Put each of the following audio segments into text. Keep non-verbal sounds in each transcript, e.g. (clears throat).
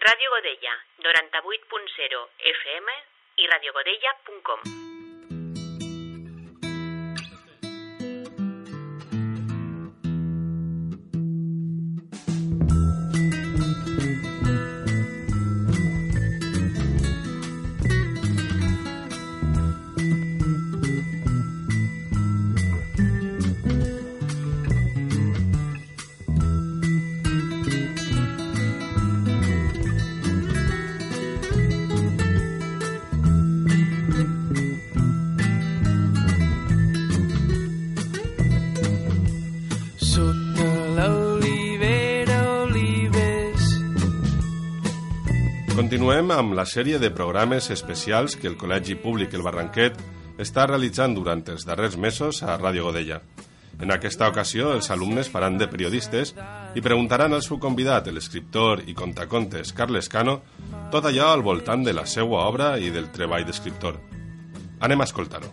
Ràdio Godella, 98.0 FM i radiogodella.com. Continuem amb la sèrie de programes especials que el Col·legi Públic El Barranquet està realitzant durant els darrers mesos a Ràdio Godella. En aquesta ocasió, els alumnes faran de periodistes i preguntaran al seu convidat, l'escriptor i contacontes Carles Cano, tot allò al voltant de la seva obra i del treball d'escriptor. Anem a escoltar-ho.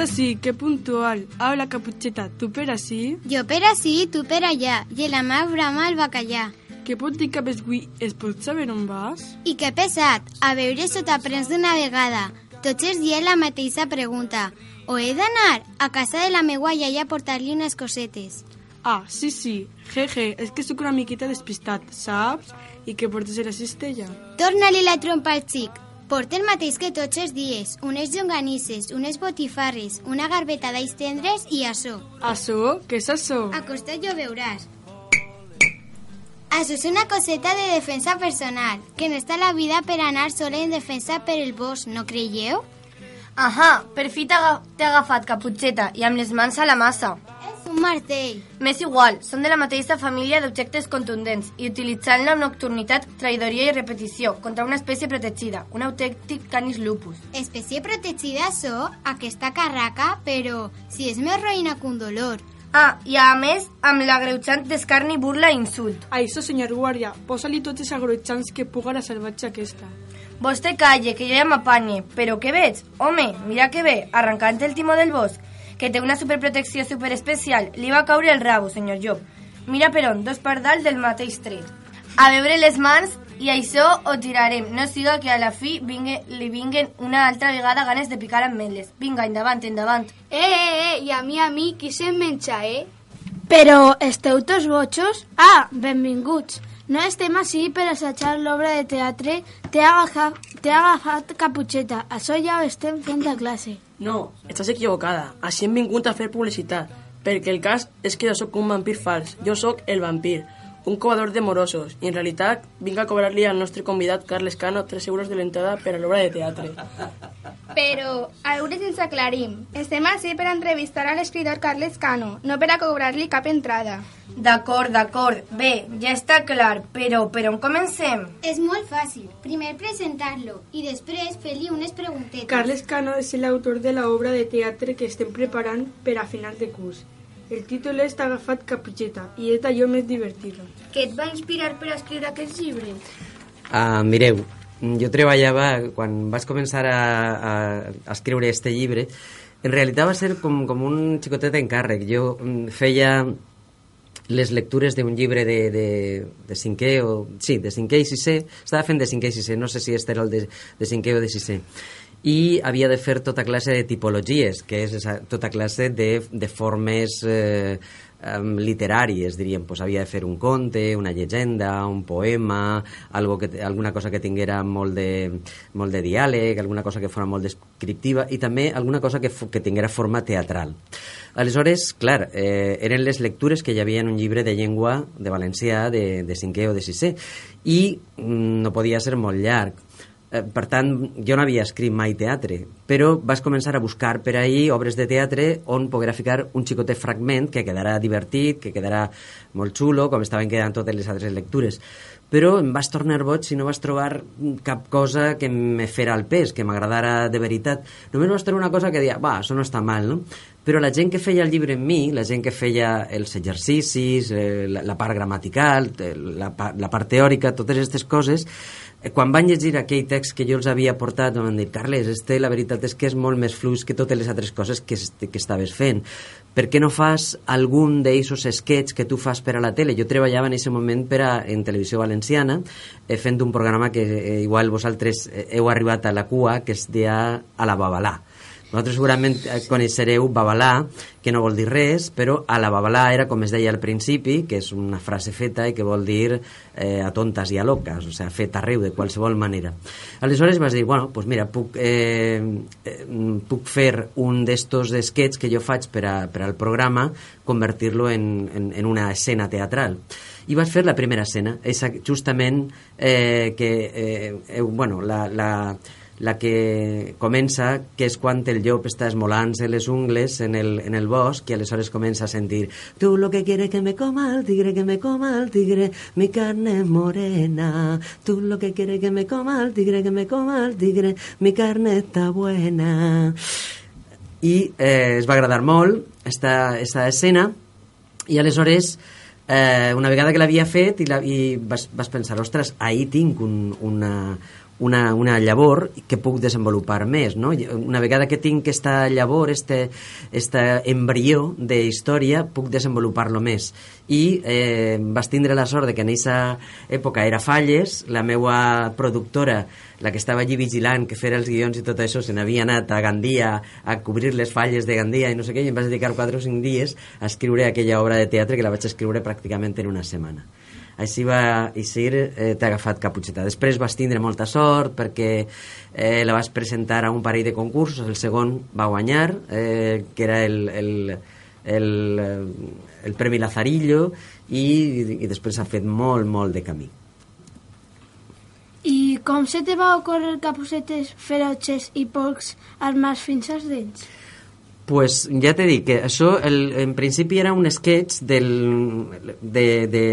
Hasta sí, qué puntual. Habla Capucheta, tú per así. Jo per ací, tu per allà, i la mà brama el bacallà. Que pot dir que avui? Es pot saber on vas? I que pesat, a veure si t'aprens d'una vegada. Tots els dies la mateixa pregunta. O he d'anar a casa de la meua iaia a portar-li unes cosetes? Ah, sí, sí. Jeje, és que sóc una miqueta despistat, saps? I que portes a la cistella? Torna-li la trompa al xic. Porta el mateix que tots els dies, unes llonganisses, unes botifarres, una garbeta d'alls tendres i açò. Açò? Què és açò? Acosta't i ho veuràs. Això és una coseta de defensa personal, que no està la vida per anar sola en defensa per el bosc, no creieu? Ahà, per fi t'he agafat, Caputxeta, i amb les mans a la massa. Un martell. M'és igual, són de la mateixa família d'objectes contundents i utilitzant-la amb nocturnitat, traïdoria i repetició contra una espècie protegida, un autèntic canis lupus. Espècie protegida això, aquesta carraca, però si és més roïna que un dolor. Ah, i a més, amb l'agreujant d'escarni, burla i insult. A això, senyor guàrdia, posa-li tots els agroixants que puga la salvatge aquesta. Vostè calle, que jo ja m'apanye, però què veig? Home, mira que bé, arrencant el timó del bosc, que té una superprotecció superespecial, li va caure el rabo, senyor Job. Mira per on, dos pardals del mateix tret. A veure les mans i això ho tirarem. No siga que a la fi vingue, li vinguen una altra vegada ganes de picar ametlles. Vinga, endavant, endavant. Eh, eh, eh, i a mi, a mi, qui se'n menja, eh? Però esteu tots botxos? Ah, benvinguts. No estem així per assajar l'obra de teatre. T'he agafat, agafat caputxeta. Això ja ho estem fent a classe. No, estàs equivocada. Així hem vingut a fer publicitat. Perquè el cas és que jo sóc un vampir fals. Jo sóc el vampir, un cobrador de morosos. I en realitat vinc a cobrar-li al nostre convidat Carles Cano 3 euros de l'entrada per a l'obra de teatre. Però, a veure si ens aclarim. Estem així per entrevistar a l'escriptor Carles Cano, no per a cobrar-li cap entrada. D'acord, d'acord. Bé, ja està clar, però per on comencem? És molt fàcil. Primer presentar-lo i després fer-li unes preguntetes. Carles Cano és l'autor de l'obra de teatre que estem preparant per a final de curs. El títol és agafat Capucheta i és d'allò més divertit. Què et va inspirar per a escriure aquest llibre? Uh, mireu, jo treballava, quan vaig començar a, a, a escriure este llibre, en realitat va ser com, com un xicotet encàrrec. Jo mm, feia les lectures d'un llibre de, de, de cinquè o... Sí, de cinquè i sisè. Estava fent de cinquè i sisè, no sé si este era el de, de cinquè o de sisè. I havia de fer tota classe de tipologies, que és esa, tota classe de, de formes eh, um, literàries, diríem. Pues havia de fer un conte, una llegenda, un poema, algo que, alguna cosa que tinguera molt de, molt de diàleg, alguna cosa que fos molt descriptiva i també alguna cosa que, que tinguera forma teatral. Aleshores, clar, eh, eren les lectures que hi havia en un llibre de llengua de valencià de, de cinquè o de sisè i mm, no podia ser molt llarg. Eh, per tant, jo no havia escrit mai teatre, però vaig començar a buscar per ahir obres de teatre on poguera ficar un xicotet fragment que quedarà divertit, que quedarà molt xulo, com estaven quedant totes les altres lectures. Però em vaig tornar boig si no vaig trobar cap cosa que me fera el pes, que m'agradara de veritat. Només vaig trobar una cosa que deia, va, això no està mal, no? però la gent que feia el llibre en mi, la gent que feia els exercicis, eh, la, la part gramatical, eh, la, la part teòrica, totes aquestes coses, quan van llegir aquell text que jo els havia portat, van dir, Carles, este la veritat és que és molt més fluix que totes les altres coses que, que estaves fent. Per què no fas algun d'eixos sketch que tu fas per a la tele? Jo treballava en aquest moment per a, en Televisió Valenciana eh, fent un programa que eh, igual vosaltres eh, heu arribat a la cua, que es deia A la Babalà. Vosaltres segurament eh, coneixereu babalà, que no vol dir res, però a la babalà era com es deia al principi, que és una frase feta i que vol dir eh, a tontes i a loques, o sigui, fet arreu, de qualsevol manera. Aleshores vas dir, bueno, pues mira, puc, eh, eh, puc fer un d'estos sketches que jo faig per, a, per al programa, convertir-lo en, en, en una escena teatral i vas fer la primera escena, esa, justament eh, que, eh, eh, bueno, la, la, la que comença, que és quan el llop està esmolant-se les ungles en el, en el bosc i aleshores comença a sentir tu lo que quiere que me coma el tigre, que me coma el tigre, mi carne morena. Tu lo que quiere que me coma el tigre, que me coma el tigre, mi carne está buena. I eh, es va agradar molt esta, esta escena i aleshores eh, una vegada que l'havia fet i, la, i vas, vas pensar, ostres, ahir tinc un, una, una, una llavor que puc desenvolupar més, no? Una vegada que tinc aquesta llavor, este, este embrió de història, puc desenvolupar-lo més. I eh, vas tindre la sort de que en aquesta època era Falles, la meua productora, la que estava allí vigilant que fer els guions i tot això, se n'havia anat a Gandia a cobrir les falles de Gandia i no sé què, i em vas dedicar 4 o 5 dies a escriure aquella obra de teatre que la vaig escriure pràcticament en una setmana. Així va eixir eh, T'ha agafat Caputxeta. Després vas tindre molta sort perquè eh, la vas presentar a un parell de concursos, el segon va guanyar, eh, que era el, el, el, eh, el Premi Lazarillo, i, i després ha fet molt, molt de camí. I com se te va ocórrer capucetes feroces i porcs armats fins als dents? Pues ja t'he dit que això el, en principi era un sketch del, de, de,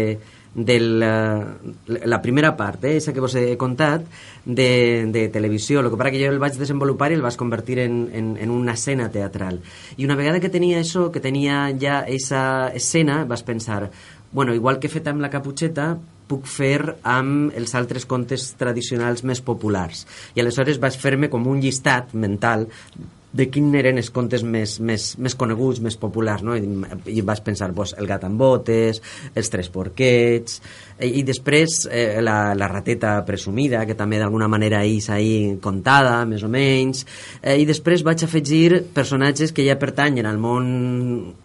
de la, la primera part, eh, esa que vos he contat, de, de televisió. El que passa que jo el vaig desenvolupar i el vaig convertir en, en, en una escena teatral. I una vegada que tenia això, que tenia ja esa escena, vas pensar, bueno, igual que he fet amb la caputxeta, puc fer amb els altres contes tradicionals més populars. I aleshores vaig fer-me com un llistat mental de quins eren els contes més, més, més coneguts, més populars, no? I, i vas pensar, pues, el gat amb botes, els tres porquets, i, i després eh, la, la rateta presumida, que també d'alguna manera és ahí contada, més o menys, eh, i després vaig afegir personatges que ja pertanyen al món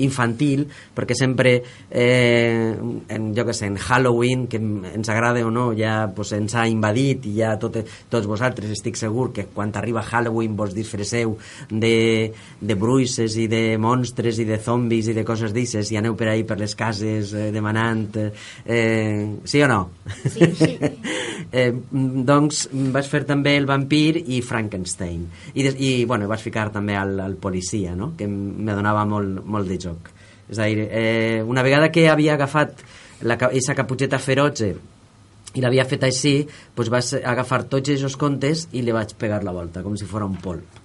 infantil, perquè sempre, eh, en, jo que sé, en Halloween, que ens agrada o no, ja pues, ens ha invadit i ja tot, tots vosaltres estic segur que quan arriba Halloween vos disfresseu de, de bruixes i de monstres i de zombis i de coses d'ixes i aneu per ahí per les cases eh, demanant eh, sí o no? Sí, sí. (laughs) eh, doncs vas fer també el vampir i Frankenstein i, des, i bueno, vas ficar també al, al policia no? que me donava molt, molt de joc és a dir, eh, una vegada que havia agafat la, esa caputxeta feroce i l'havia fet així, doncs vas agafar tots aquests contes i li vaig pegar la volta, com si fos un polp.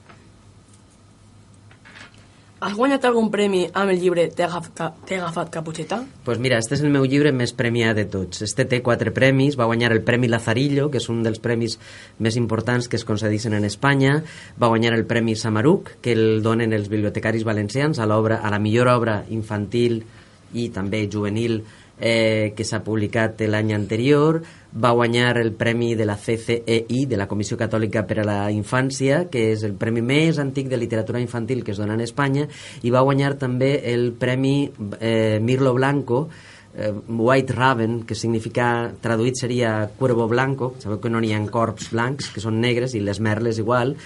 Has guanyat algun premi amb el llibre T'he agafat, agafat caputxeta? pues mira, este és el meu llibre més premiat de tots. Este té quatre premis, va guanyar el Premi Lazarillo, que és un dels premis més importants que es concedeixen en Espanya, va guanyar el Premi Samaruc, que el donen els bibliotecaris valencians a l'obra a la millor obra infantil i també juvenil eh, que s'ha publicat l'any anterior, va guanyar el premi de la CCEI, de la Comissió Catòlica per a la Infància, que és el premi més antic de literatura infantil que es dona en Espanya, i va guanyar també el premi eh, Mirlo Blanco, eh, White Raven, que significa, traduït seria Cuervo Blanco, sabeu que no n'hi ha corps blancs, que són negres, i les merles igual,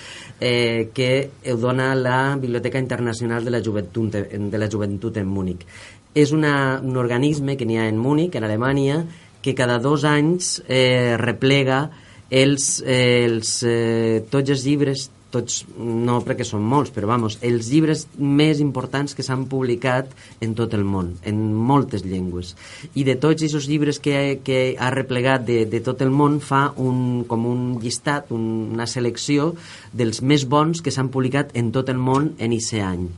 eh, que ho dona la Biblioteca Internacional de la Joventut, de la Joventut en Múnich. És una, un organisme que n'hi ha en Múnich, en Alemanya, que cada dos anys eh, replega els, eh, els, eh, tots els llibres tots no perquè són molts, però vamos, els llibres més importants que s'han publicat en tot el món, en moltes llengües. I de tots aquests llibres que, que ha replegat de, de tot el món fa un, com un llistat, un, una selecció dels més bons que s'han publicat en tot el món en aquest any,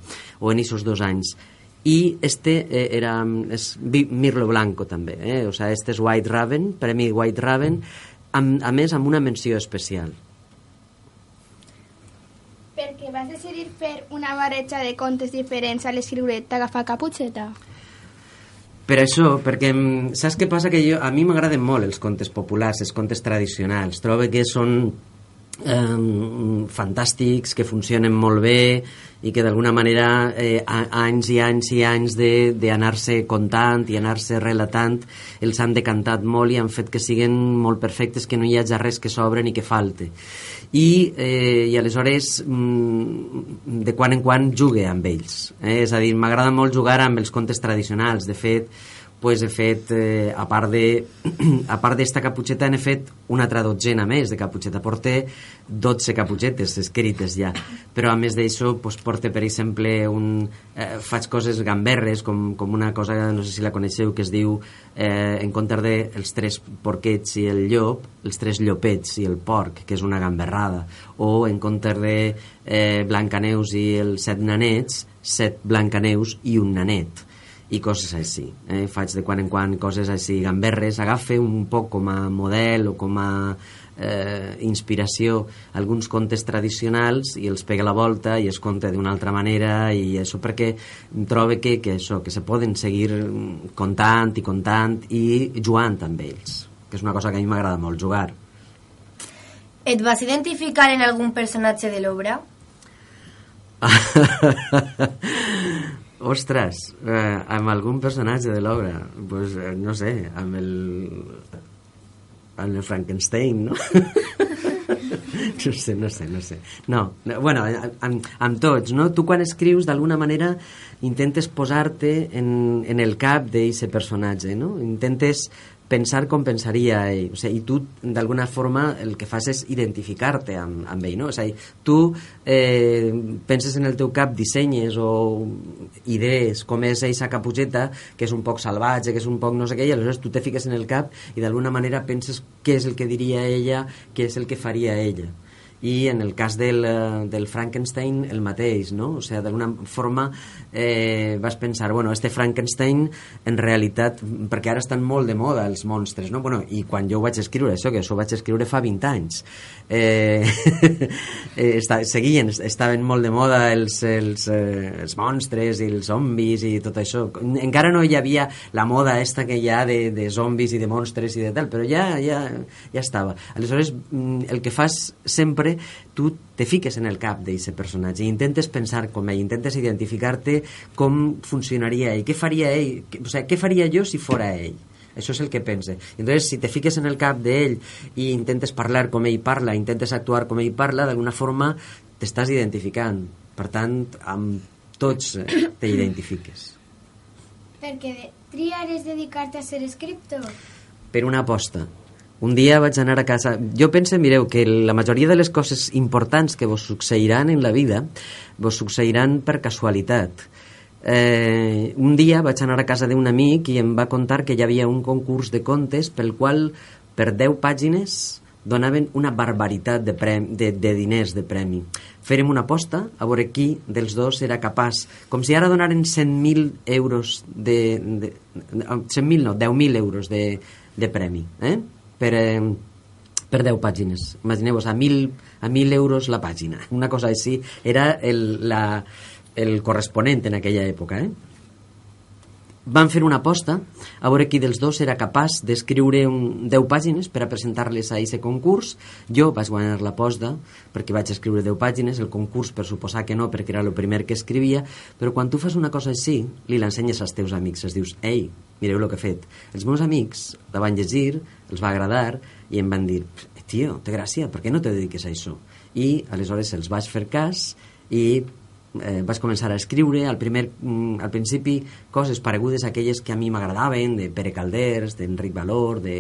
o en aquests dos anys i este eh, era és Mirlo Blanco també, eh? o sea, este és White Raven, Premi White Raven, amb, a més amb una menció especial. Perquè vas decidir fer una barreja de contes diferents a l'escriure t'agafar caputxeta? Per això, perquè mm, saps què passa? Que jo, a mi m'agraden molt els contes populars, els contes tradicionals. Trobo que són eh, fantàstics, que funcionen molt bé i que d'alguna manera eh, anys i anys i anys d'anar-se contant i anar-se relatant els han decantat molt i han fet que siguin molt perfectes, que no hi hagi res que s'obren i que falte i, eh, i aleshores mm, de quan en quan jugue amb ells eh? és a dir, m'agrada molt jugar amb els contes tradicionals de fet, pues he fet, eh, a part de (clears throat) a part d'esta caputxeta, he fet una altra dotzena més de caputxeta. Porte 12 caputxetes escrites ja. Però a més d'això, pues, porte, per exemple, un, eh, faig coses gamberres, com, com una cosa, no sé si la coneixeu, que es diu, eh, en compte de els tres porquets i el llop, els tres llopets i el porc, que és una gamberrada. O en compte de eh, Blancaneus i els set nanets, set Blancaneus i un nanet i coses així. Eh? Faig de quan en quan coses així gamberres, agafe un poc com a model o com a eh, inspiració alguns contes tradicionals i els pega la volta i es conta d'una altra manera i això perquè trobo que, que, això, que se poden seguir contant i contant i jugant amb ells que és una cosa que a mi m'agrada molt jugar Et vas identificar en algun personatge de l'obra? (laughs) Ostres, eh, amb algun personatge de l'obra, pues, eh, no sé, amb el, amb el Frankenstein, no? (laughs) no sé, no sé, no sé. No, no bueno, amb, amb tots, no? Tu quan escrius, d'alguna manera, intentes posar-te en, en el cap d'aquest personatge, no? Intentes pensar com pensaria ell. O sigui, I tu, d'alguna forma, el que fas és identificar-te amb, amb ell. No? O sigui, tu eh, penses en el teu cap, dissenyes o idees com és eixa caputxeta, que és un poc salvatge, que és un poc no sé què, i aleshores tu te fiques en el cap i d'alguna manera penses què és el que diria ella, què és el que faria ella i en el cas del, eh, del Frankenstein el mateix, no? O sigui, d'alguna forma eh, vas pensar, bueno, este Frankenstein en realitat, perquè ara estan molt de moda els monstres, no? Bueno, i quan jo ho vaig escriure, això, que això ho vaig escriure fa 20 anys, eh, (laughs) eh, està, seguien, estaven molt de moda els, els, eh, els monstres i els zombis i tot això. Encara no hi havia la moda esta que hi ha de, de zombis i de monstres i de tal, però ja, ja, ja estava. Aleshores, mm, el que fas sempre tu te fiques en el cap d'aquest personatge i intentes pensar com ell, intentes identificar-te com funcionaria ell, què faria ell, o sigui, què faria jo si fora ell això és el que pense. Entonces, si te fiques en el cap d'ell i intentes parlar com ell parla, intentes actuar com ell parla, d'alguna forma t'estàs identificant. Per tant, amb tots eh, t'identifiques. Perquè triares dedicar-te a ser escriptor? Per una aposta. Un dia vaig anar a casa... Jo pense, mireu, que la majoria de les coses importants que vos succeiran en la vida vos succeiran per casualitat. Eh, un dia vaig anar a casa d'un amic i em va contar que hi havia un concurs de contes pel qual per 10 pàgines donaven una barbaritat de, premi, de, de diners de premi. Fèrem una aposta a veure qui dels dos era capaç, com si ara donaren 100.000 euros de... de 100.000 no, 10.000 euros de, de premi. Eh? Per, eh, per 10 pàgines. Imagineu-vos, a 1.000 a 1.000 euros la pàgina. Una cosa així. Era el, la, el corresponent en aquella època. Eh? Van fer una aposta a veure qui dels dos era capaç d'escriure 10 pàgines per a presentar-les a aquest concurs. Jo vaig guanyar l'aposta perquè vaig escriure 10 pàgines, el concurs per suposar que no, perquè era el primer que escrivia, però quan tu fas una cosa així, li l'ensenyes als teus amics, es dius, ei, mireu el que he fet. Els meus amics la van llegir, els va agradar i em van dir, tio, té gràcia, per què no te dediques a això? I aleshores els vaig fer cas i eh, vaig començar a escriure al, primer, mm, al principi coses paregudes a aquelles que a mi m'agradaven de Pere Calders, d'Enric Valor de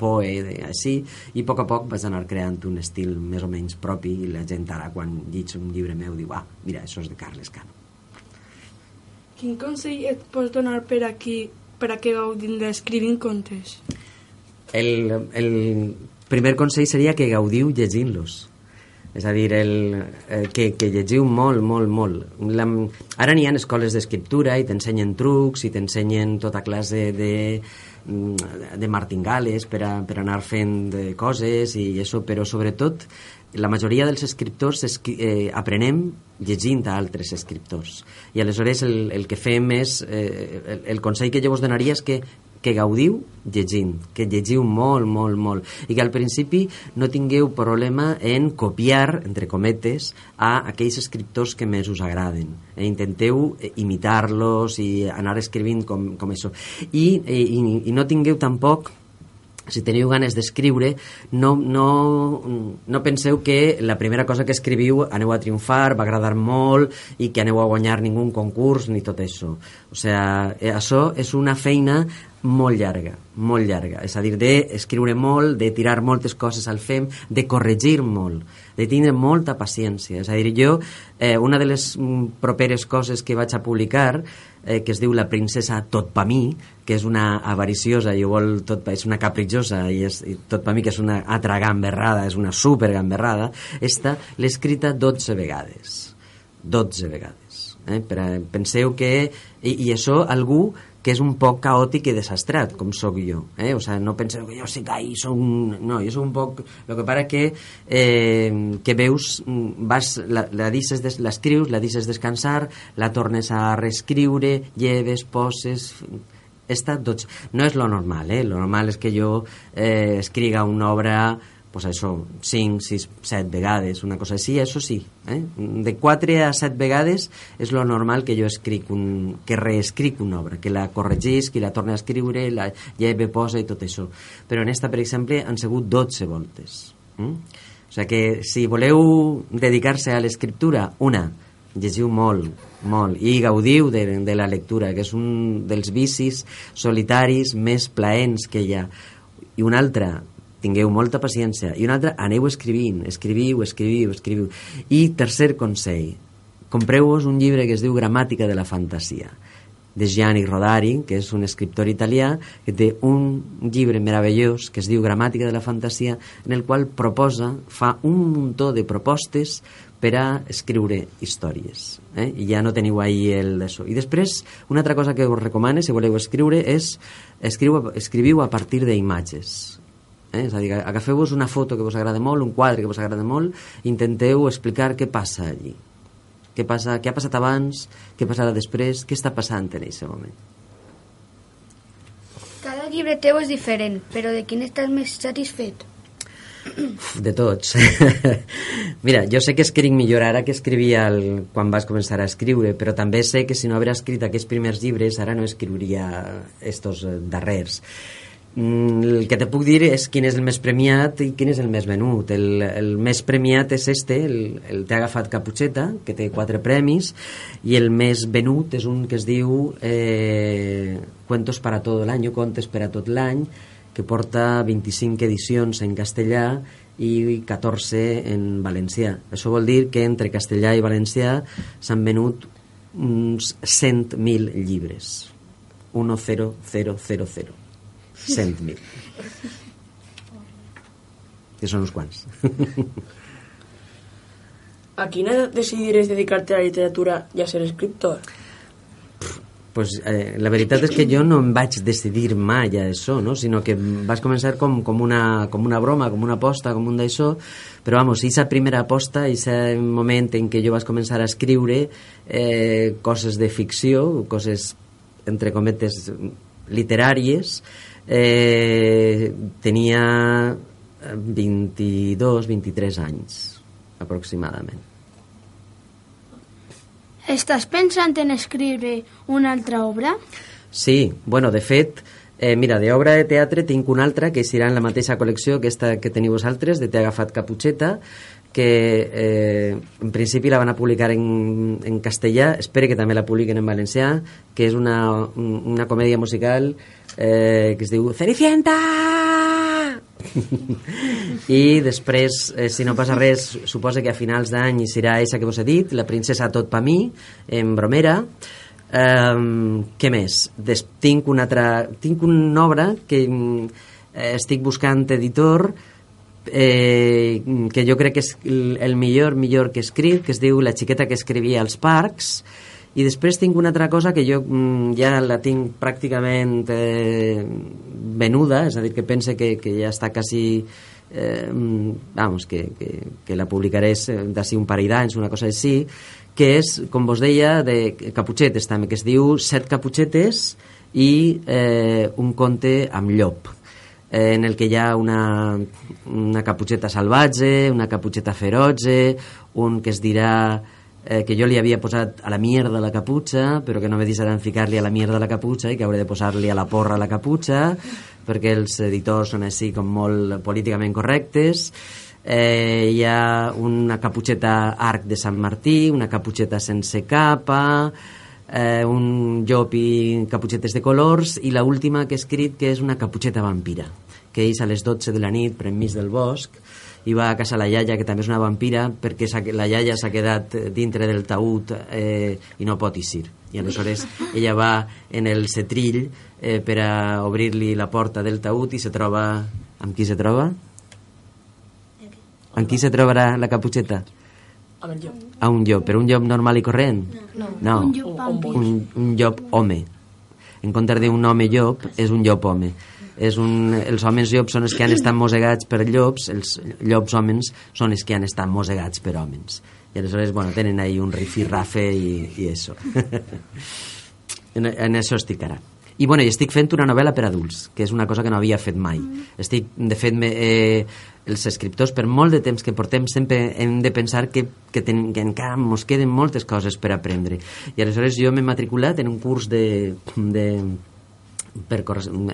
poe, de, així, i a poc a poc vaig anar creant un estil més o menys propi i la gent ara quan llig un llibre meu diu, ah, mira, això és de Carles Cano. Quin consell et pots donar per aquí per a que gaudim d'escrivint contes? El, el primer consell seria que gaudiu llegint-los. És a dir, el, eh, que, que llegiu molt, molt, molt. La, ara n'hi ha escoles d'escriptura i t'ensenyen trucs i t'ensenyen tota classe de, mm, de martingales per, a, per anar fent de coses i això, però sobretot la majoria dels escriptors escri eh, aprenem llegint a altres escriptors i aleshores el, el que fem és eh, el, el consell que jo vos donaria és que que gaudiu llegint, que llegiu molt, molt, molt, i que al principi no tingueu problema en copiar, entre cometes, a aquells escriptors que més us agraden. E intenteu imitar-los i anar escrivint com, com això. I, i, I no tingueu tampoc si teniu ganes d'escriure, no, no, no penseu que la primera cosa que escriviu aneu a triomfar, va agradar molt i que aneu a guanyar ningú concurs ni tot això. O sea, eh, això és una feina molt llarga, molt llarga. És a dir, d'escriure molt, de tirar moltes coses al fem, de corregir molt, de tindre molta paciència. És a dir, jo, eh, una de les mm, properes coses que vaig a publicar eh, que es diu La princesa tot pa mi, que és una avariciosa i vol tot, és una capritxosa i, és, i tot pa mi que és una altra gamberrada, és una super gamberrada, esta l'he escrita 12 vegades. 12 vegades. Eh? Per, penseu que... I, I això algú que és un poc caòtic i desastrat, com sóc jo. Eh? O sea, no penseu que jo sé que ahí soc un... No, jo soc un poc... El que para que, eh, que veus, vas, la, la l'escrius, la deixes descansar, la tornes a reescriure, lleves, poses... Esta, doncs, no és lo normal, eh? Lo normal és que jo eh, escriga una obra pues això, 5, 6, 7 vegades, una cosa així, això sí. Eh? De 4 a 7 vegades és lo normal que jo escric un, que reescric una obra, que la corregís, que la torni a escriure, la lleve, posa i tot això. Però en esta, per exemple, han sigut 12 voltes. Mm? O sigui que si voleu dedicar-se a l'escriptura, una, llegiu molt, molt, i gaudiu de, de la lectura, que és un dels vicis solitaris més plaents que hi ha. I una altra, tingueu molta paciència. I un altre, aneu escrivint, escriviu, escriviu, escriviu. I tercer consell, compreu-vos un llibre que es diu Gramàtica de la Fantasia de Gianni Rodari, que és un escriptor italià, que té un llibre meravellós que es diu Gramàtica de la Fantasia, en el qual proposa, fa un muntó de propostes per a escriure històries. Eh? I ja no teniu ahí el d'això. I després, una altra cosa que us recomano, si voleu escriure, és escriu, escriviu a partir d'imatges. Eh? És a dir, agafeu-vos una foto que vos agrada molt, un quadre que vos agrada molt, intenteu explicar què passa allí. Què, passa, què ha passat abans, què passarà després, què està passant en aquest moment. Cada llibre teu és diferent, però de quin estàs més satisfet? De tots. (laughs) Mira, jo sé que escric millor ara que escrivia el, quan vas començar a escriure, però també sé que si no hagués escrit aquests primers llibres ara no escriuria estos eh, darrers. Mm, el que te puc dir és quin és el més premiat i quin és el més venut. El, el més premiat és este, el, el T'he agafat Caputxeta, que té quatre premis, i el més venut és un que es diu eh, Cuentos para todo el año, Contes per a tot l'any, que porta 25 edicions en castellà i 14 en valencià. Això vol dir que entre castellà i valencià s'han venut uns 100.000 llibres. 10000. 100.000. Que són uns quants. ¿A quina edat decidiràs dedicar-te a la literatura i a ser escriptor? pues, eh, la veritat és que jo no em vaig decidir mai a això, no? sinó que vas començar com, com, una, com una broma, com una aposta, com un d'això, però vamos, aquesta primera aposta, aquest moment en què jo vas començar a escriure eh, coses de ficció, coses, entre cometes, literàries, eh, tenia 22, 23 anys, aproximadament. Estàs pensant en escriure una altra obra? Sí, bueno, de fet, eh, mira, d'obra de teatre tinc una altra que serà en la mateixa col·lecció que esta que teniu vosaltres, de T'he agafat Caputxeta, que eh, en principi la van a publicar en, en castellà, espero que també la publiquen en valencià, que és una, una comèdia musical eh, que es diu Cenicienta! (laughs) I després, eh, si no passa res, suposa que a finals d'any serà aquesta que vos he dit, La princesa tot pa mi, en bromera. Um, què més? Des, tinc una altra... Tinc una obra que eh, estic buscant editor eh, que jo crec que és el, millor millor que he escrit, que es diu La xiqueta que escrivia als parcs, i després tinc una altra cosa que jo mm, ja la tinc pràcticament eh, venuda, és a dir, que pense que, que ja està quasi... Eh, mm, vamos, que, que, que la publicaré d'ací un parell d'anys, una cosa així, que és, com vos deia, de caputxetes també, que es diu Set caputxetes i eh, un conte amb llop eh, en el que hi ha una, una caputxeta salvatge, una caputxeta feroge, un que es dirà eh, que jo li havia posat a la mierda la caputxa, però que no me deixaran ficar-li a la mierda la caputxa i que hauré de posar-li a la porra la caputxa, perquè els editors són així com molt políticament correctes. Eh, hi ha una caputxeta arc de Sant Martí, una caputxeta sense capa, eh, un llop i caputxetes de colors, i la última que he escrit que és una caputxeta vampira, que és a les 12 de la nit, per enmig del bosc, i va a casa la iaia, que també és una vampira, perquè la iaia s'ha quedat dintre del taüt eh, i no pot eixir. I aleshores ella va en el cetrill eh, per a obrir-li la porta del taüt i se troba... Amb qui se troba? Amb qui se trobarà la caputxeta? Amb el llop. A un llop, però un llop normal i corrent? No. no. Un llop vampir. Un, un llop home. En comptes d'un home llop, és un llop home és un, els homes llops són els que han estat mosegats per llops, els llops homes són els que han estat mosegats per homes. I aleshores, bueno, tenen ahí un rifirrafe i, i això. (laughs) en, en això estic ara. I bueno, i estic fent una novel·la per adults, que és una cosa que no havia fet mai. Estic, de fet, me, eh, els escriptors, per molt de temps que portem, sempre hem de pensar que, que, ten, que encara ens queden moltes coses per aprendre. I aleshores jo m'he matriculat en un curs de, de per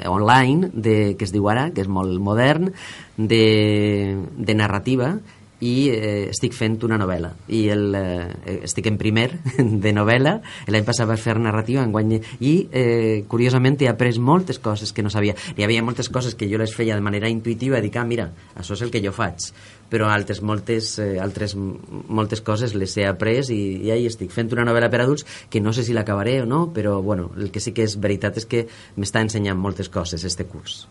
online de, que es diu ara, que és molt modern de, de narrativa i eh, estic fent una novel·la. I el, eh, estic en primer (laughs) de novel·la. L'any passat vaig fer narrativa enguany, i eh, curiosament he après moltes coses que no sabia. Hi havia moltes coses que jo les feia de manera intuïtiva dic, ah, mira, això és el que jo faig. Però altres moltes, eh, altres moltes coses les he après i, i ahí estic. Fent una novel·la per adults que no sé si l'acabaré o no, però bueno, el que sí que és veritat és que m'està ensenyant moltes coses este curs.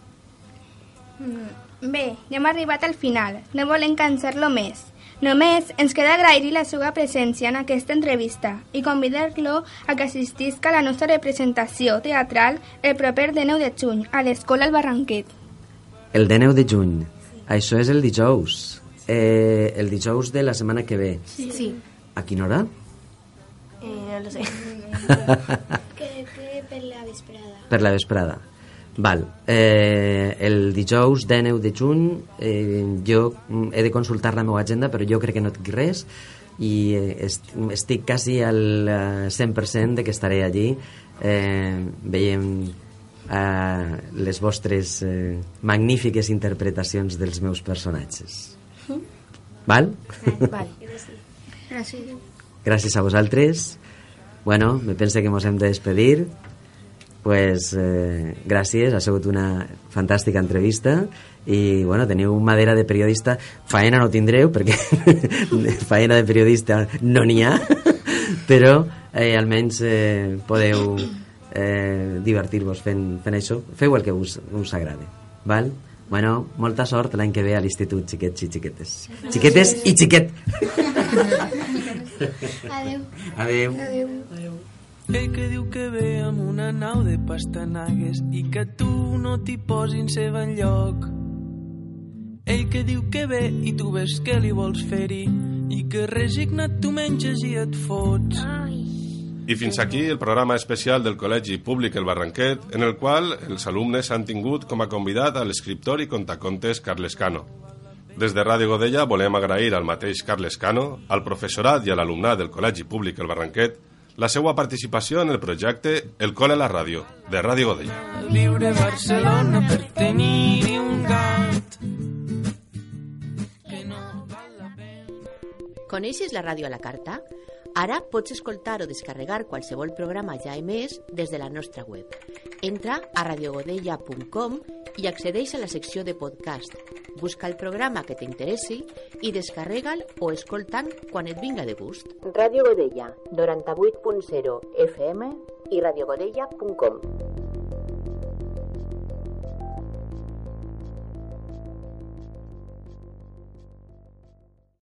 Mm, bé, ja hem arribat al final. No volem cansar-lo més. Només ens queda agrair-li la seva presència en aquesta entrevista i convidar-lo a que assistisca a la nostra representació teatral el proper 9 de juny a l'Escola al Barranquet. El 9 de juny. Això és el dijous. Eh, el dijous de la setmana que ve. Sí. sí. A quina hora? Eh, no lo sé. Crec (laughs) que per la vesprada. Per la vesprada. Val. Eh, el dijous 19 de juny eh, jo he de consultar la meva agenda però jo crec que no tinc res i eh, est estic quasi al 100% de que estaré allí eh, veiem eh, les vostres eh, magnífiques interpretacions dels meus personatges. Mm. Val? Val. (laughs) Gràcies. Gràcies a vosaltres. Bueno, me pense que ens hem de despedir. Pues eh, gràcies, ha sigut una fantàstica entrevista i bueno, teniu madera de periodista faena no tindreu perquè (laughs) faena de periodista no n'hi ha (laughs) però eh, almenys eh, podeu eh, divertir-vos fent, fent això feu el que us, us agrade val? Bueno, molta sort l'any que ve a l'institut, xiquets i xiquetes. Xiquetes i xiquet. Adeu. Adeu. Adeu. Ell que diu que ve amb una nau de pastanagues i que tu no t'hi posin seva enlloc. Ell que diu que ve i tu ves que li vols fer-hi i que resignat tu menges i et fots. I fins aquí el programa especial del Col·legi Públic El Barranquet, en el qual els alumnes han tingut com a convidat a l'escriptor i contacontes Carles Cano. Des de Ràdio Godella volem agrair al mateix Carles Cano, al professorat i a l'alumnat del Col·legi Públic El Barranquet, la seva participació en el projecte El Col·le a la Ràdio, de Ràdio Godella. Viure a Barcelona per tenir un gat. Coneixes la ràdio a la carta? Ara pots escoltar o descarregar qualsevol programa ja emès des de la nostra web. Entra a radiogodella.com i accedeix a la secció de podcast. Busca el programa que t'interessi i descarrega'l o escolta'l quan et vinga de gust. Ràdio Godella, 98.0 FM i radiogodella.com.